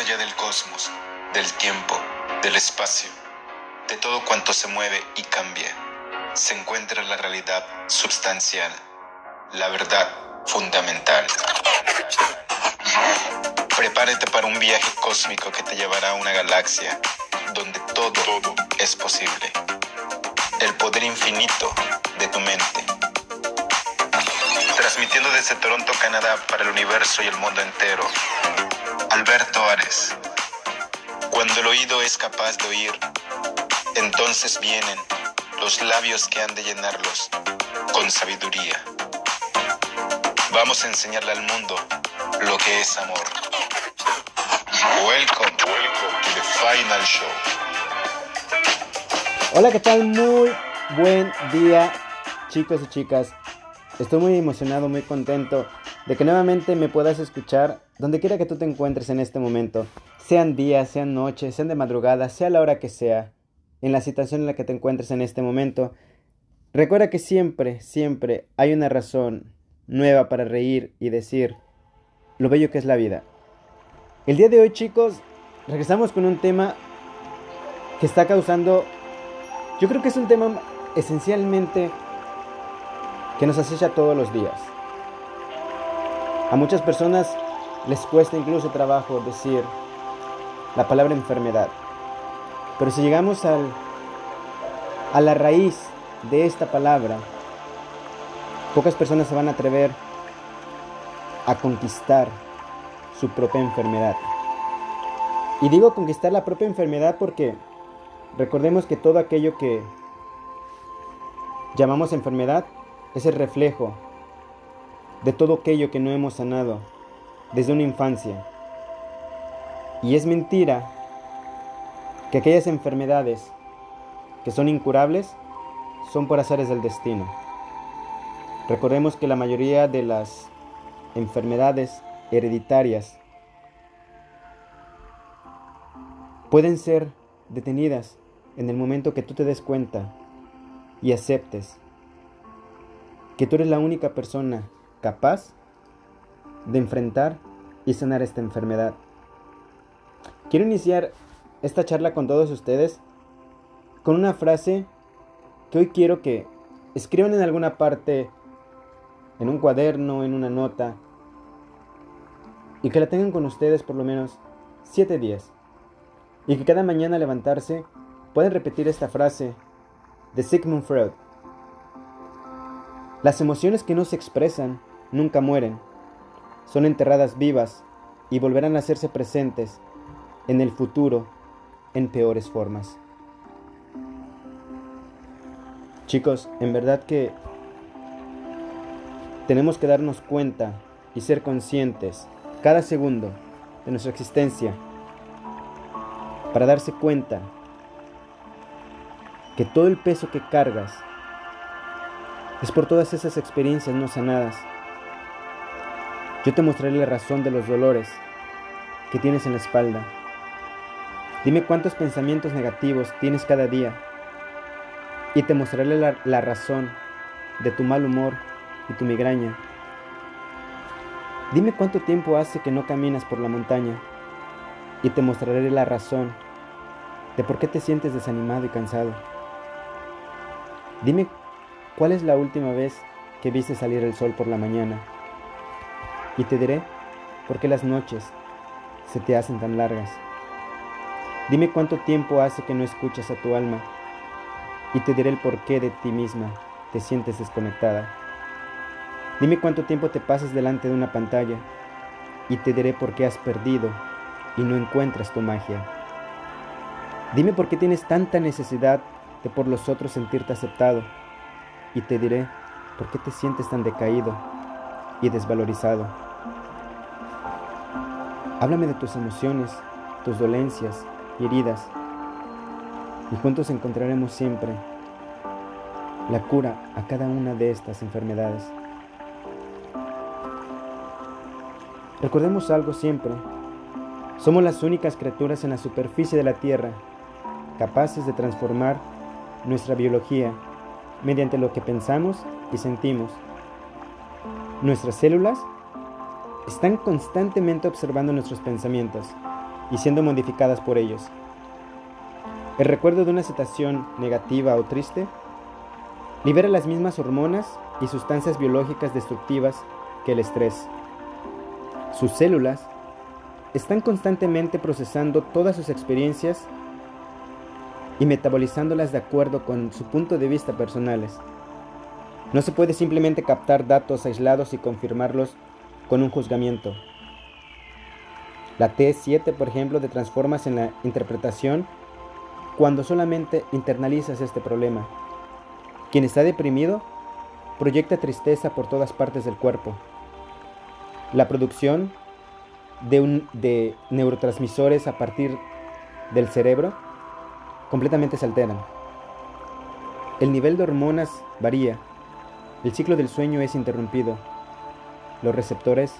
allá del cosmos, del tiempo, del espacio, de todo cuanto se mueve y cambia, se encuentra la realidad substancial, la verdad fundamental. Prepárate para un viaje cósmico que te llevará a una galaxia donde todo es posible. El poder infinito de tu mente. Transmitiendo desde Toronto, Canadá, para el universo y el mundo entero. Alberto Ares. Cuando el oído es capaz de oír, entonces vienen los labios que han de llenarlos con sabiduría. Vamos a enseñarle al mundo lo que es amor. Welcome, welcome to the final show. Hola, ¿qué tal? Muy buen día, chicos y chicas. Estoy muy emocionado, muy contento de que nuevamente me puedas escuchar donde quiera que tú te encuentres en este momento. Sean días, sean noches, sean de madrugada, sea la hora que sea, en la situación en la que te encuentres en este momento. Recuerda que siempre, siempre hay una razón nueva para reír y decir lo bello que es la vida. El día de hoy, chicos, regresamos con un tema que está causando, yo creo que es un tema esencialmente que nos acecha todos los días. A muchas personas les cuesta incluso trabajo decir la palabra enfermedad. Pero si llegamos al, a la raíz de esta palabra, pocas personas se van a atrever a conquistar su propia enfermedad. Y digo conquistar la propia enfermedad porque recordemos que todo aquello que llamamos enfermedad es el reflejo de todo aquello que no hemos sanado desde una infancia. Y es mentira que aquellas enfermedades que son incurables son por azares del destino. Recordemos que la mayoría de las enfermedades hereditarias pueden ser detenidas en el momento que tú te des cuenta y aceptes que tú eres la única persona capaz de enfrentar y sanar esta enfermedad. Quiero iniciar esta charla con todos ustedes con una frase que hoy quiero que escriban en alguna parte, en un cuaderno, en una nota, y que la tengan con ustedes por lo menos siete días. Y que cada mañana levantarse pueden repetir esta frase de Sigmund Freud. Las emociones que no se expresan nunca mueren, son enterradas vivas y volverán a hacerse presentes en el futuro en peores formas. Chicos, en verdad que tenemos que darnos cuenta y ser conscientes cada segundo de nuestra existencia para darse cuenta que todo el peso que cargas es por todas esas experiencias no sanadas. Yo te mostraré la razón de los dolores que tienes en la espalda. Dime cuántos pensamientos negativos tienes cada día y te mostraré la, la razón de tu mal humor y tu migraña. Dime cuánto tiempo hace que no caminas por la montaña y te mostraré la razón de por qué te sientes desanimado y cansado. Dime ¿Cuál es la última vez que viste salir el sol por la mañana? Y te diré por qué las noches se te hacen tan largas. Dime cuánto tiempo hace que no escuchas a tu alma y te diré el porqué de ti misma te sientes desconectada. Dime cuánto tiempo te pasas delante de una pantalla y te diré por qué has perdido y no encuentras tu magia. Dime por qué tienes tanta necesidad de por los otros sentirte aceptado y te diré por qué te sientes tan decaído y desvalorizado. Háblame de tus emociones, tus dolencias y heridas, y juntos encontraremos siempre la cura a cada una de estas enfermedades. Recordemos algo siempre, somos las únicas criaturas en la superficie de la Tierra capaces de transformar nuestra biología mediante lo que pensamos y sentimos. Nuestras células están constantemente observando nuestros pensamientos y siendo modificadas por ellos. El recuerdo de una situación negativa o triste libera las mismas hormonas y sustancias biológicas destructivas que el estrés. Sus células están constantemente procesando todas sus experiencias y metabolizándolas de acuerdo con su punto de vista personales. No se puede simplemente captar datos aislados y confirmarlos con un juzgamiento. La T7, por ejemplo, te transformas en la interpretación cuando solamente internalizas este problema. Quien está deprimido proyecta tristeza por todas partes del cuerpo. La producción de, de neurotransmisores a partir del cerebro completamente se alteran. El nivel de hormonas varía. El ciclo del sueño es interrumpido. Los receptores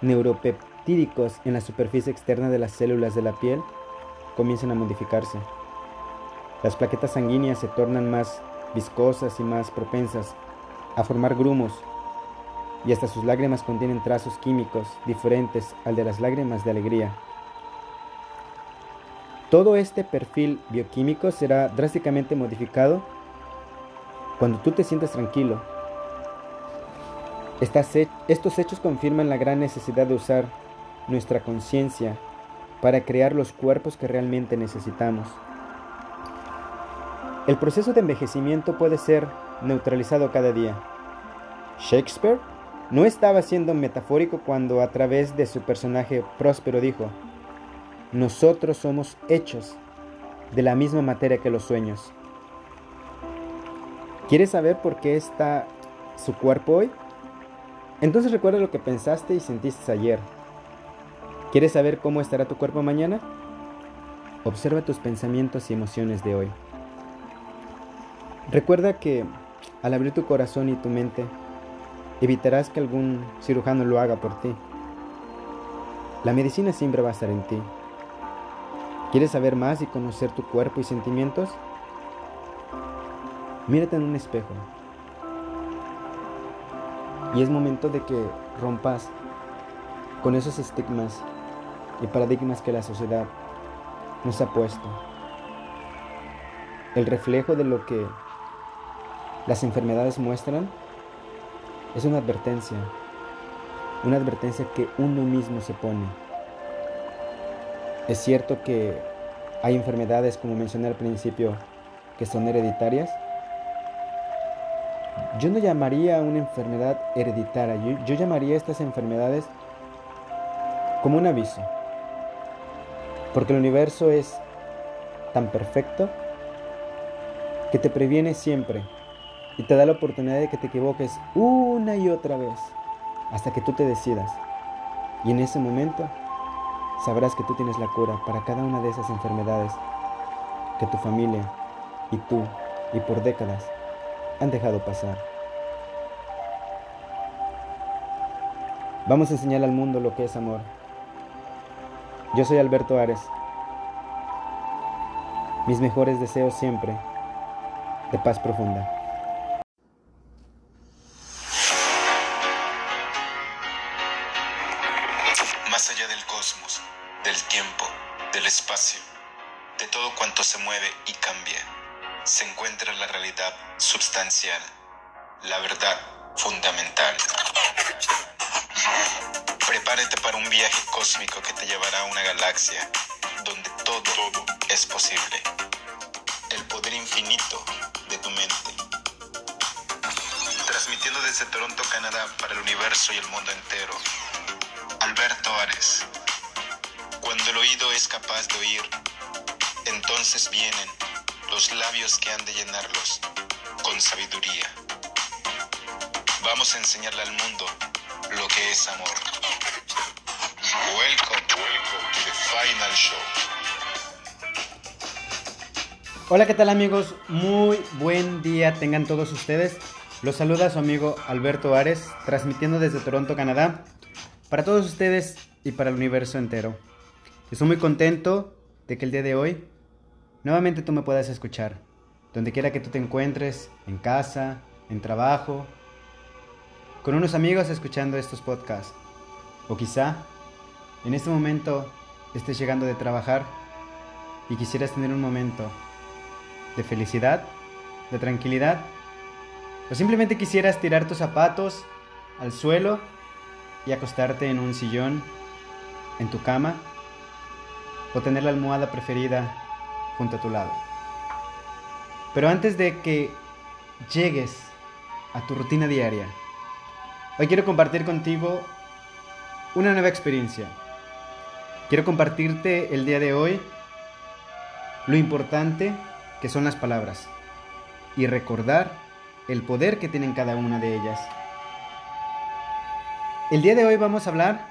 neuropeptídicos en la superficie externa de las células de la piel comienzan a modificarse. Las plaquetas sanguíneas se tornan más viscosas y más propensas a formar grumos y hasta sus lágrimas contienen trazos químicos diferentes al de las lágrimas de alegría. Todo este perfil bioquímico será drásticamente modificado cuando tú te sientas tranquilo. Estos hechos confirman la gran necesidad de usar nuestra conciencia para crear los cuerpos que realmente necesitamos. El proceso de envejecimiento puede ser neutralizado cada día. Shakespeare no estaba siendo metafórico cuando a través de su personaje próspero dijo, nosotros somos hechos de la misma materia que los sueños. ¿Quieres saber por qué está su cuerpo hoy? Entonces recuerda lo que pensaste y sentiste ayer. ¿Quieres saber cómo estará tu cuerpo mañana? Observa tus pensamientos y emociones de hoy. Recuerda que al abrir tu corazón y tu mente, Evitarás que algún cirujano lo haga por ti. La medicina siempre va a estar en ti. ¿Quieres saber más y conocer tu cuerpo y sentimientos? Mírate en un espejo. Y es momento de que rompas con esos estigmas y paradigmas que la sociedad nos ha puesto. El reflejo de lo que las enfermedades muestran es una advertencia, una advertencia que uno mismo se pone. Es cierto que hay enfermedades, como mencioné al principio, que son hereditarias. Yo no llamaría una enfermedad hereditaria, yo, yo llamaría estas enfermedades como un aviso. Porque el universo es tan perfecto que te previene siempre y te da la oportunidad de que te equivoques una y otra vez hasta que tú te decidas. Y en ese momento sabrás que tú tienes la cura para cada una de esas enfermedades que tu familia y tú y por décadas han dejado pasar. Vamos a enseñar al mundo lo que es amor. Yo soy Alberto Ares. Mis mejores deseos siempre de paz profunda. Más allá del cosmos, del tiempo, del espacio, de todo cuanto se mueve y cambia, se encuentra la realidad substancial, la verdad fundamental. Prepárate para un viaje cósmico que te llevará a una galaxia donde todo, es posible. El poder infinito de tu mente. Transmitiendo desde Toronto, Canadá, para el universo y el mundo entero Alberto Ares. Cuando el oído es capaz de oír, entonces vienen los labios que han de llenarlos con sabiduría. Vamos a enseñarle al mundo lo que es amor. Welcome, welcome to the final show. Hola, ¿qué tal amigos? Muy buen día tengan todos ustedes. Los saluda su amigo Alberto Ares, transmitiendo desde Toronto, Canadá para todos ustedes y para el universo entero. Estoy muy contento de que el día de hoy nuevamente tú me puedas escuchar, donde quiera que tú te encuentres, en casa, en trabajo, con unos amigos escuchando estos podcasts, o quizá en este momento estés llegando de trabajar y quisieras tener un momento de felicidad, de tranquilidad, o simplemente quisieras tirar tus zapatos al suelo y acostarte en un sillón, en tu cama, o tener la almohada preferida junto a tu lado. Pero antes de que llegues a tu rutina diaria, hoy quiero compartir contigo una nueva experiencia. Quiero compartirte el día de hoy lo importante que son las palabras y recordar el poder que tienen cada una de ellas. El día de hoy vamos a hablar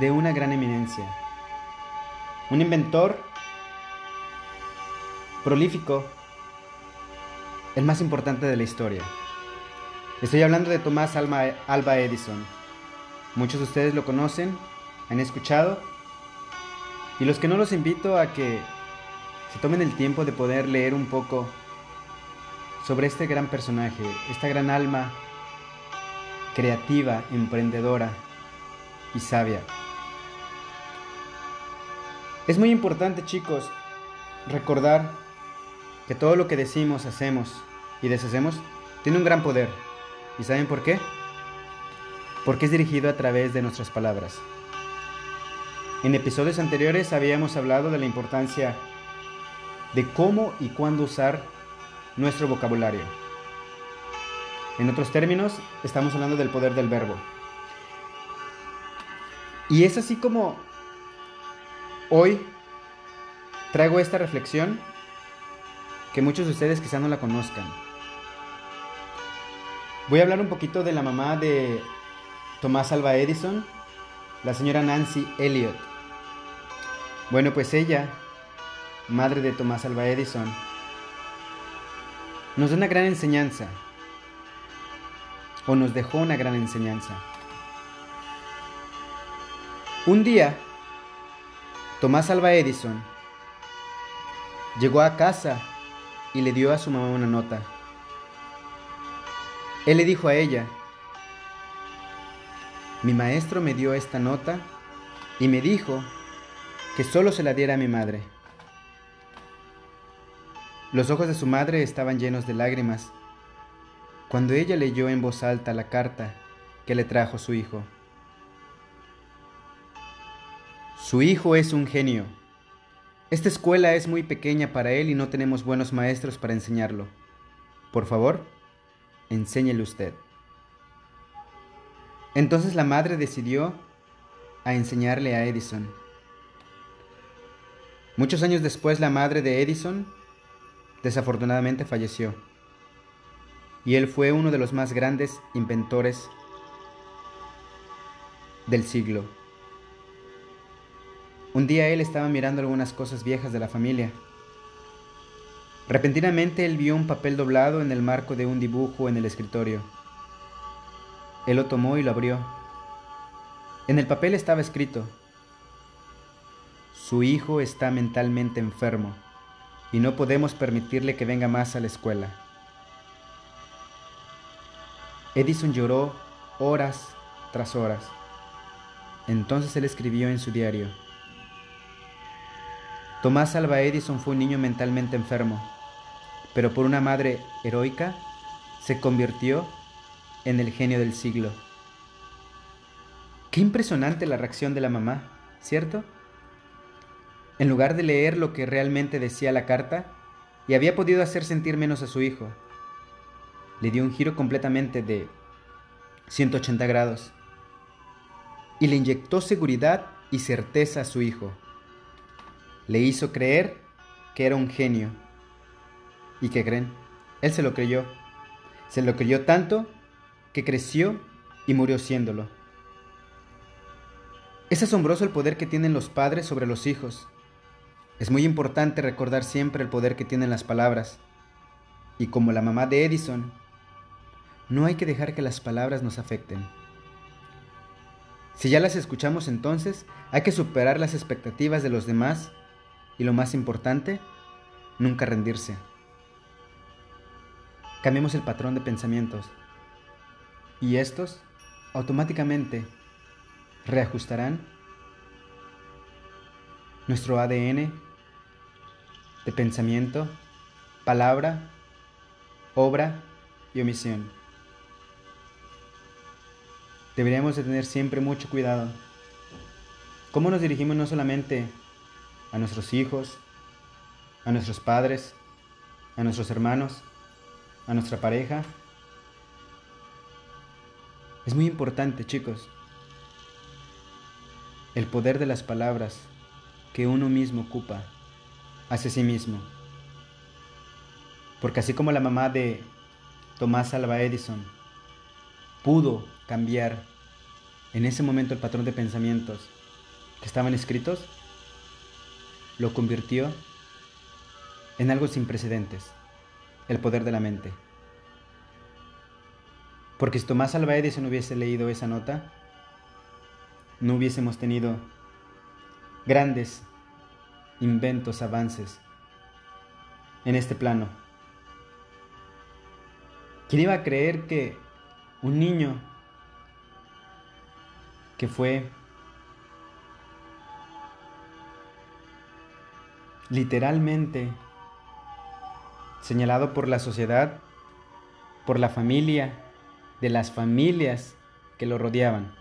de una gran eminencia, un inventor prolífico, el más importante de la historia. Estoy hablando de Tomás Alba Edison. Muchos de ustedes lo conocen, han escuchado, y los que no los invito a que se tomen el tiempo de poder leer un poco sobre este gran personaje, esta gran alma creativa, emprendedora y sabia. Es muy importante, chicos, recordar que todo lo que decimos, hacemos y deshacemos tiene un gran poder. ¿Y saben por qué? Porque es dirigido a través de nuestras palabras. En episodios anteriores habíamos hablado de la importancia de cómo y cuándo usar nuestro vocabulario. En otros términos, estamos hablando del poder del verbo. Y es así como hoy traigo esta reflexión que muchos de ustedes quizá no la conozcan. Voy a hablar un poquito de la mamá de Tomás Alva Edison, la señora Nancy Elliot. Bueno, pues ella, madre de Tomás Alva Edison, nos da una gran enseñanza, o nos dejó una gran enseñanza. Un día, Tomás Alva Edison llegó a casa y le dio a su mamá una nota. Él le dijo a ella, mi maestro me dio esta nota y me dijo que solo se la diera a mi madre. Los ojos de su madre estaban llenos de lágrimas cuando ella leyó en voz alta la carta que le trajo su hijo. Su hijo es un genio. Esta escuela es muy pequeña para él y no tenemos buenos maestros para enseñarlo. Por favor, enséñele usted. Entonces la madre decidió a enseñarle a Edison. Muchos años después la madre de Edison desafortunadamente falleció. Y él fue uno de los más grandes inventores del siglo. Un día él estaba mirando algunas cosas viejas de la familia. Repentinamente él vio un papel doblado en el marco de un dibujo en el escritorio. Él lo tomó y lo abrió. En el papel estaba escrito, su hijo está mentalmente enfermo y no podemos permitirle que venga más a la escuela. Edison lloró horas tras horas. Entonces él escribió en su diario, Tomás Alva Edison fue un niño mentalmente enfermo, pero por una madre heroica se convirtió en el genio del siglo. Qué impresionante la reacción de la mamá, ¿cierto? En lugar de leer lo que realmente decía la carta, y había podido hacer sentir menos a su hijo, le dio un giro completamente de 180 grados y le inyectó seguridad y certeza a su hijo. Le hizo creer que era un genio. ¿Y qué creen? Él se lo creyó. Se lo creyó tanto que creció y murió siéndolo. Es asombroso el poder que tienen los padres sobre los hijos es muy importante recordar siempre el poder que tienen las palabras. Y como la mamá de Edison, no hay que dejar que las palabras nos afecten. Si ya las escuchamos entonces, hay que superar las expectativas de los demás y lo más importante, nunca rendirse. Cambiemos el patrón de pensamientos y estos automáticamente reajustarán nuestro ADN de pensamiento, palabra, obra y omisión. Deberíamos de tener siempre mucho cuidado. ¿Cómo nos dirigimos no solamente a nuestros hijos, a nuestros padres, a nuestros hermanos, a nuestra pareja? Es muy importante, chicos, el poder de las palabras que uno mismo ocupa hacia sí mismo. Porque así como la mamá de Tomás Alva Edison pudo cambiar en ese momento el patrón de pensamientos que estaban escritos, lo convirtió en algo sin precedentes, el poder de la mente. Porque si Tomás Alva Edison hubiese leído esa nota, no hubiésemos tenido grandes inventos, avances en este plano. ¿Quién iba a creer que un niño que fue literalmente señalado por la sociedad, por la familia, de las familias que lo rodeaban.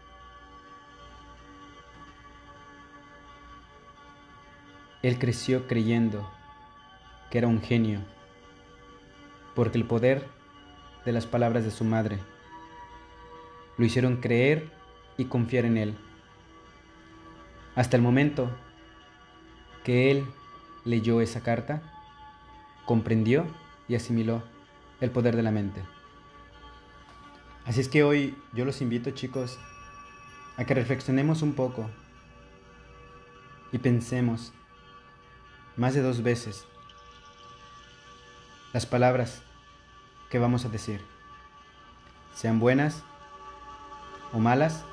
Él creció creyendo que era un genio, porque el poder de las palabras de su madre lo hicieron creer y confiar en él. Hasta el momento que él leyó esa carta, comprendió y asimiló el poder de la mente. Así es que hoy yo los invito chicos a que reflexionemos un poco y pensemos más de dos veces las palabras que vamos a decir, sean buenas o malas.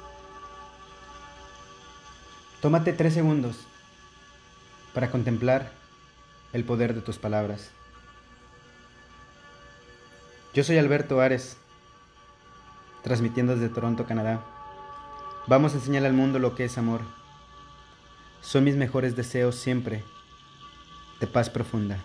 Tómate tres segundos para contemplar el poder de tus palabras. Yo soy Alberto Ares, transmitiendo desde Toronto, Canadá. Vamos a enseñar al mundo lo que es amor. Son mis mejores deseos siempre de paz profunda.